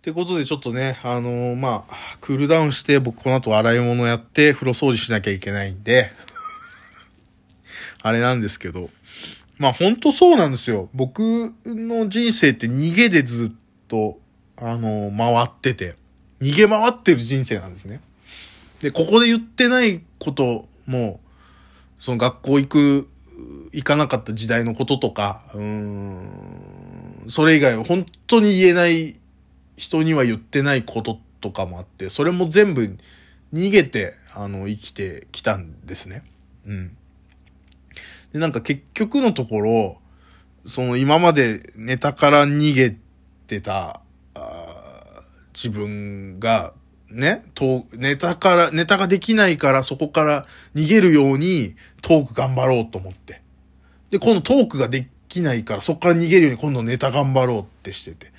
ってことでちょっとね、あのー、まあ、クールダウンして僕この後洗い物やって風呂掃除しなきゃいけないんで、あれなんですけど、まあほんとそうなんですよ。僕の人生って逃げでずっと、あのー、回ってて、逃げ回ってる人生なんですね。で、ここで言ってないことも、その学校行く、行かなかった時代のこととか、うん、それ以外は本当に言えない人には言ってないこととかもあって、それも全部逃げて、あの、生きてきたんですね。うん。で、なんか結局のところ、その今までネタから逃げてた、自分が、ね、と、ネタから、ネタができないからそこから逃げるようにトーク頑張ろうと思って。で、今度トークができないからそこから逃げるように今度ネタ頑張ろうってしてて。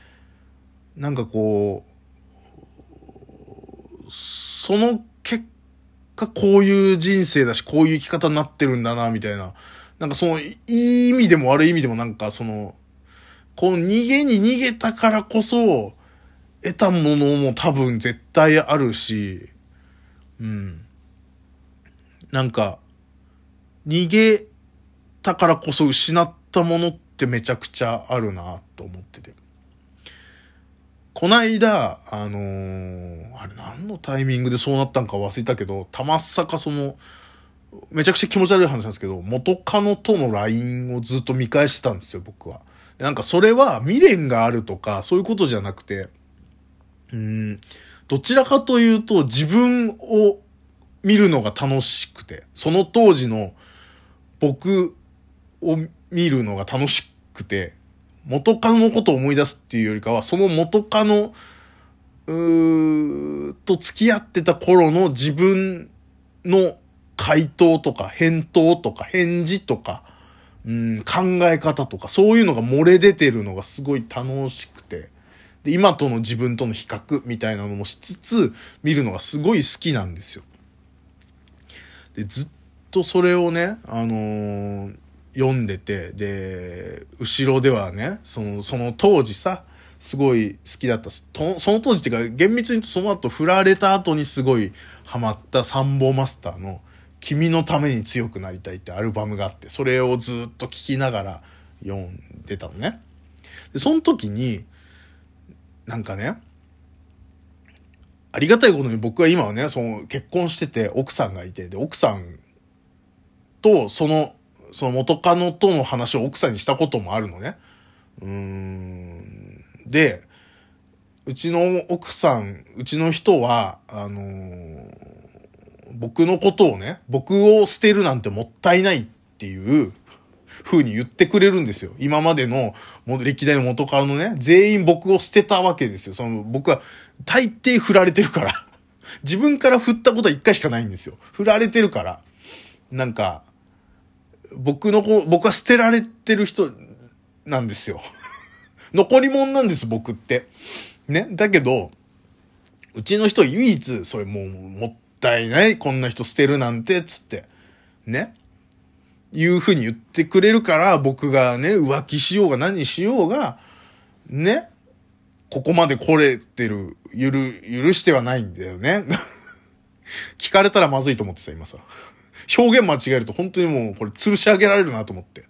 なんかこう、その結果こういう人生だし、こういう生き方になってるんだな、みたいな。なんかその、いい意味でも悪い意味でもなんかその、こう逃げに逃げたからこそ、得たものも多分絶対あるし、うん。なんか、逃げたからこそ失ったものってめちゃくちゃあるなと思ってて。こないだ、あのー、あれ何のタイミングでそうなったんか忘れたけど、たまさかその、めちゃくちゃ気持ち悪い話なんですけど、元カノとの LINE をずっと見返してたんですよ、僕は。なんかそれは未練があるとか、そういうことじゃなくて、うん、どちらかというと自分を見るのが楽しくて、その当時の僕を見るのが楽しくて、元カノのことを思い出すっていうよりかは、その元カノ、うーと付き合ってた頃の自分の回答とか返答とか返事とか、うん、考え方とか、そういうのが漏れ出てるのがすごい楽しくて、で、今との自分との比較みたいなのもしつつ、見るのがすごい好きなんですよ。で、ずっとそれをね、あのー、読んでて、で、後ろではね、その、その当時さ、すごい好きだった。その当時っていうか、厳密に言うとその後振られた後にすごいハマったサンボマスターの君のために強くなりたいってアルバムがあって、それをずっと聴きながら読んでたのね。で、その時に、なんかね、ありがたいことに僕は今はね、その結婚してて奥さんがいて、で、奥さんとそのその元カノとの話を奥さんにしたこともあるのね。うーん。で、うちの奥さん、うちの人は、あのー、僕のことをね、僕を捨てるなんてもったいないっていう風に言ってくれるんですよ。今までの歴代の元カノのね、全員僕を捨てたわけですよ。その僕は大抵振られてるから。自分から振ったことは一回しかないんですよ。振られてるから。なんか、僕の子、僕は捨てられてる人なんですよ。残り物なんです、僕って。ね？だけど、うちの人唯一、それもう、もったいない、こんな人捨てるなんて、つって。ね？いうふうに言ってくれるから、僕がね、浮気しようが何しようが、ね？ここまで来れてる、ゆる、許してはないんだよね。聞かれたらまずいと思ってさ、今さ。表現間違えると本当にもうこれ吊るし上げられるなと思って。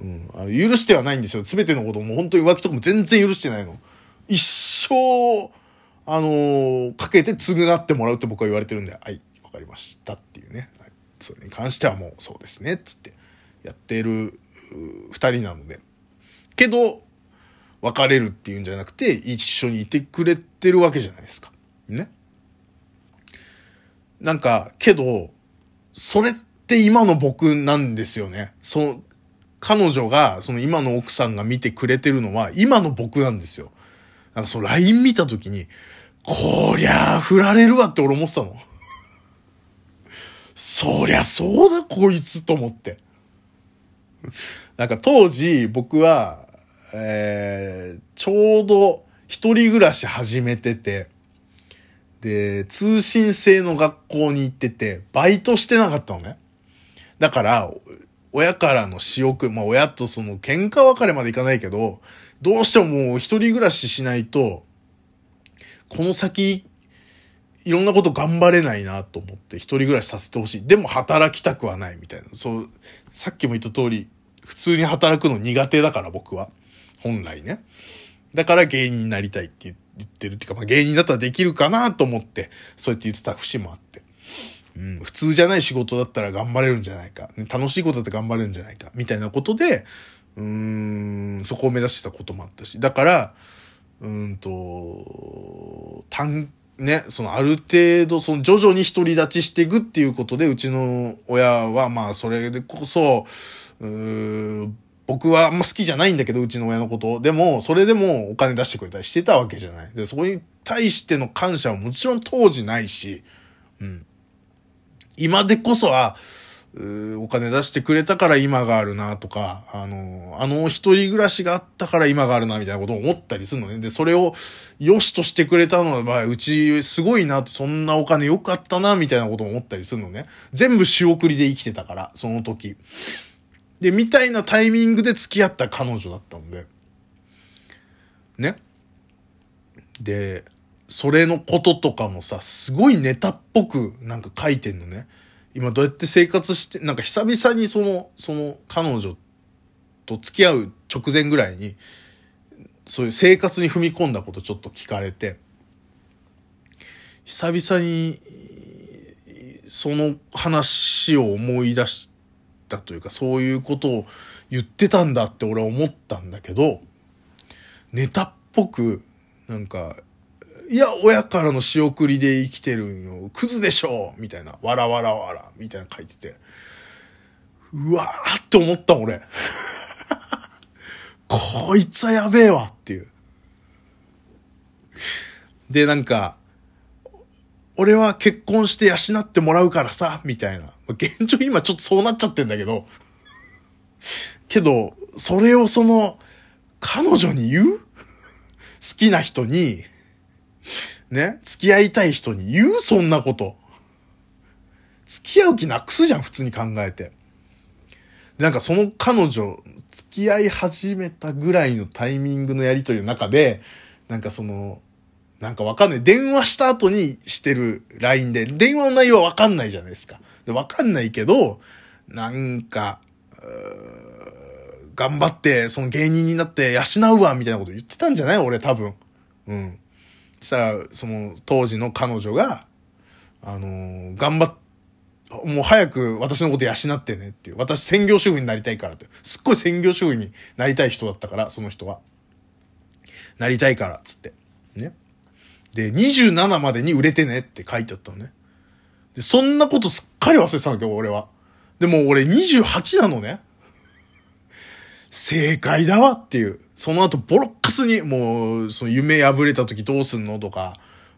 うん。あ許してはないんですよ。すべてのことも本当に浮気とかも全然許してないの。一生、あのー、かけて償ってもらうって僕は言われてるんで、はい、わかりましたっていうね。はい、それに関してはもうそうですね、つってやってる二人なので。けど、別れるっていうんじゃなくて、一緒にいてくれてるわけじゃないですか。ね。なんか、けど、それって今の僕なんですよね。その、彼女が、その今の奥さんが見てくれてるのは、今の僕なんですよ。なんかその LINE 見たときに、こりゃあ、振られるわって俺思ってたの。そりゃそうだ、こいつと思って。なんか当時、僕は、えー、ちょうど一人暮らし始めてて、で、通信制の学校に行ってて、バイトしてなかったのね。だから、親からの仕送まあ親とその喧嘩別れまでいかないけど、どうしてももう一人暮らししないと、この先、いろんなこと頑張れないなと思って一人暮らしさせてほしい。でも働きたくはないみたいな。そう、さっきも言った通り、普通に働くの苦手だから僕は。本来ね。だから芸人になりたいって言っ言ってるっていうか、まあ芸人だったらできるかなと思って、そうやって言ってた節もあって。うん、普通じゃない仕事だったら頑張れるんじゃないか。楽しいことだって頑張れるんじゃないか。みたいなことで、うん、そこを目指してたこともあったし。だから、うんと、単ね、そのある程度、その徐々に独り立ちしていくっていうことで、うちの親はまあそれでこそ、うん僕はあんま好きじゃないんだけど、うちの親のこと。でも、それでもお金出してくれたりしてたわけじゃない。で、そこに対しての感謝はもちろん当時ないし、うん。今でこそは、お金出してくれたから今があるなとか、あの、あの一人暮らしがあったから今があるなみたいなことを思ったりするのね。で、それを良しとしてくれたのは、まあ、うちすごいなって、そんなお金良かったなみたいなことを思ったりするのね。全部仕送りで生きてたから、その時。で、みたいなタイミングで付き合った彼女だったんで。ね。で、それのこととかもさ、すごいネタっぽくなんか書いてんのね。今どうやって生活して、なんか久々にその、その彼女と付き合う直前ぐらいに、そういう生活に踏み込んだことちょっと聞かれて、久々に、その話を思い出したというか、そういうことを言ってたんだって俺は思ったんだけど、ネタっぽく、なんか、いや、親からの仕送りで生きてるんよ。クズでしょみたいな。わらわらわら。みたいな書いてて。うわーって思った俺。こいつはやべえわっていう。で、なんか、俺は結婚して養ってもらうからさ、みたいな。現状今ちょっとそうなっちゃってんだけど。けど、それをその、彼女に言う？好きな人に、ね、付き合いたい人に言う？そんなこと。付き合う気なくすじゃん、普通に考えて。なんかその彼女、付き合い始めたぐらいのタイミングのやりとりの中で、なんかその、なんかわかんない。電話した後にしてる LINE で、電話の内容はわかんないじゃないですか。で、わかんないけど、なんか、頑張って、その芸人になって養うわ、みたいなこと言ってたんじゃない？俺多分。うん。そしたら、その当時の彼女が、あのー、頑張っ、もう早く私のこと養ってねっていう。私専業主婦になりたいからって。すっごい専業主婦になりたい人だったから、その人は。なりたいから、つって。ね。で、27までに売れてねって書いてあったのね。で、そんなことすっかり忘れてたんだけど、俺は。でも俺28なのね。正解だわっていう。その後ボロッカスに、もう、その夢破れた時どうすんのとか、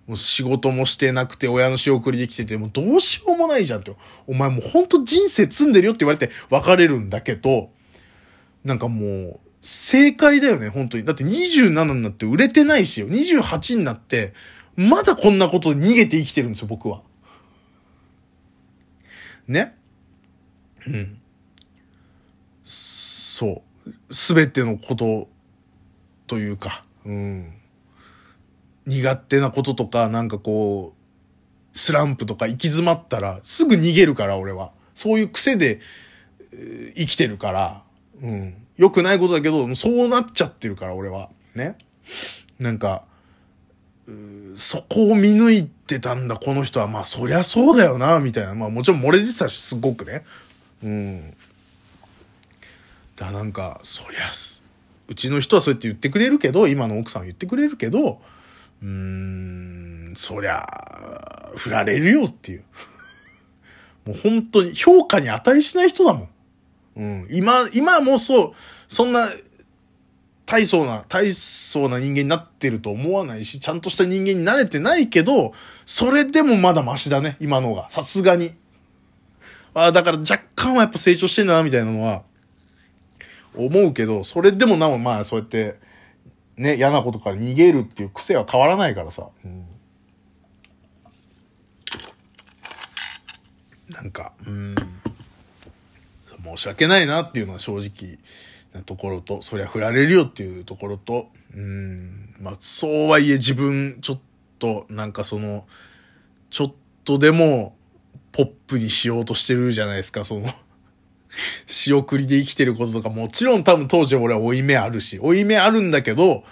もう仕事もしてなくて親の仕送りできてて、もうどうしようもないじゃんって。お前もうほんと人生積んでるよって言われて別れるんだけど、なんかもう、正解だよね、本当に。だって27になって売れてないしよ。28になって、まだこんなこと逃げて生きてるんですよ、僕は。ね？うん。そう。すべてのことというか、うん。苦手なこととか、なんかこう、スランプとか行き詰まったら、すぐ逃げるから、俺は。そういう癖で、生きてるから、うん。良くないことだけど、そうなっちゃってるから、俺は。ね。なんか、そこを見抜いてたんだ、この人は。まあ、そりゃそうだよな、みたいな。まあ、もちろん漏れてたし、すごくね。うん。だなんかそりゃうちの人はそうやって言ってくれるけど今の奥さんは言ってくれるけどうーんそりゃ振られるよっていうもう本当に評価に値しない人だもん。うん。今、今もそう、そんな、大層な、大層な人間になってると思わないし、ちゃんとした人間になれてないけど、それでもまだマシだね、今のが。さすがに。ああ、だから若干はやっぱ成長してんだな、みたいなのは、思うけど、それでもなお、まあそうやって、ね、嫌なことから逃げるっていう癖は変わらないからさ。うん、なんか、うん。申し訳ないなっていうのは正直なところと、そりゃ振られるよっていうところと、うん。まあそうはいえ自分、ちょっと、なんかその、ちょっとでも、ポップにしようとしてるじゃないですか、その 仕送りで生きてることとか、もちろん多分当時俺は負い目あるし、負い目あるんだけど、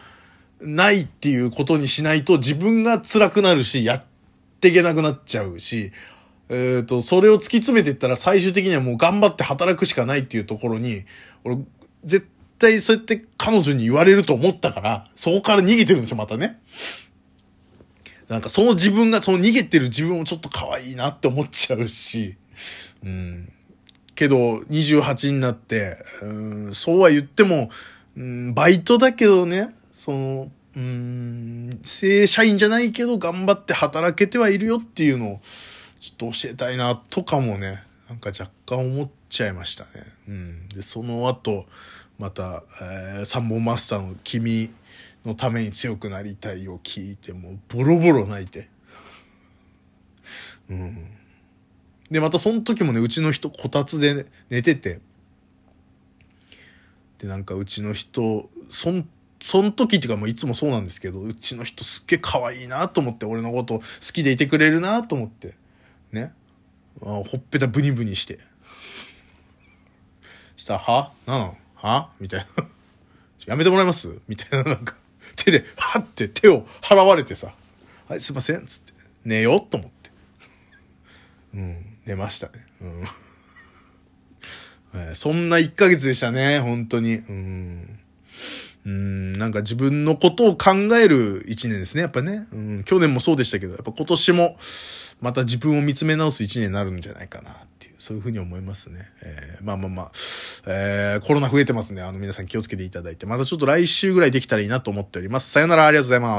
ないっていうことにしないと自分が辛くなるし、やっていけなくなっちゃうし、えっ、ー、と、それを突き詰めていったら最終的にはもう頑張って働くしかないっていうところに、俺、絶対そうやって彼女に言われると思ったから、そこから逃げてるんですよ、またね。なんかその自分が、その逃げてる自分もちょっと可愛いなって思っちゃうし、うん。けど、28になって、うん、そうは言っても、うん、バイトだけどね、その、うん、正社員じゃないけど頑張って働けてはいるよっていうのを、ちょっと教えたいな、とかもね、なんか若干思っちゃいましたね。うん。で、その後、また、えー、三本マスターの君のために強くなりたいを聞いて、もうボロボロ泣いて。うん。で、またその時もね、うちの人こたつで、ね、寝てて、で、なんかうちの人、そん、その時っていうかもういつもそうなんですけど、うちの人すっげえ可愛いなと思って、俺のこと好きでいてくれるなと思って、ね。ほっぺたブニブニして。したら、は？なの？は？みたいな。やめてもらえます？みたいな、なんか、手で、はって手を払われてさ、はい、すいません、っつって、寝ようと思って。うん、寝ましたね。うん。え、そんな1ヶ月でしたね、本当に。うん。うん、なんか自分のことを考える一年ですね、やっぱね。うん、去年もそうでしたけど、やっぱ今年もまた自分を見つめ直す一年になるんじゃないかなっていう、そういうふうに思いますね。えー、まあまあまあ、えー、コロナ増えてますね。あの皆さん気をつけていただいて、またちょっと来週ぐらいできたらいいなと思っております。さよなら、ありがとうございます。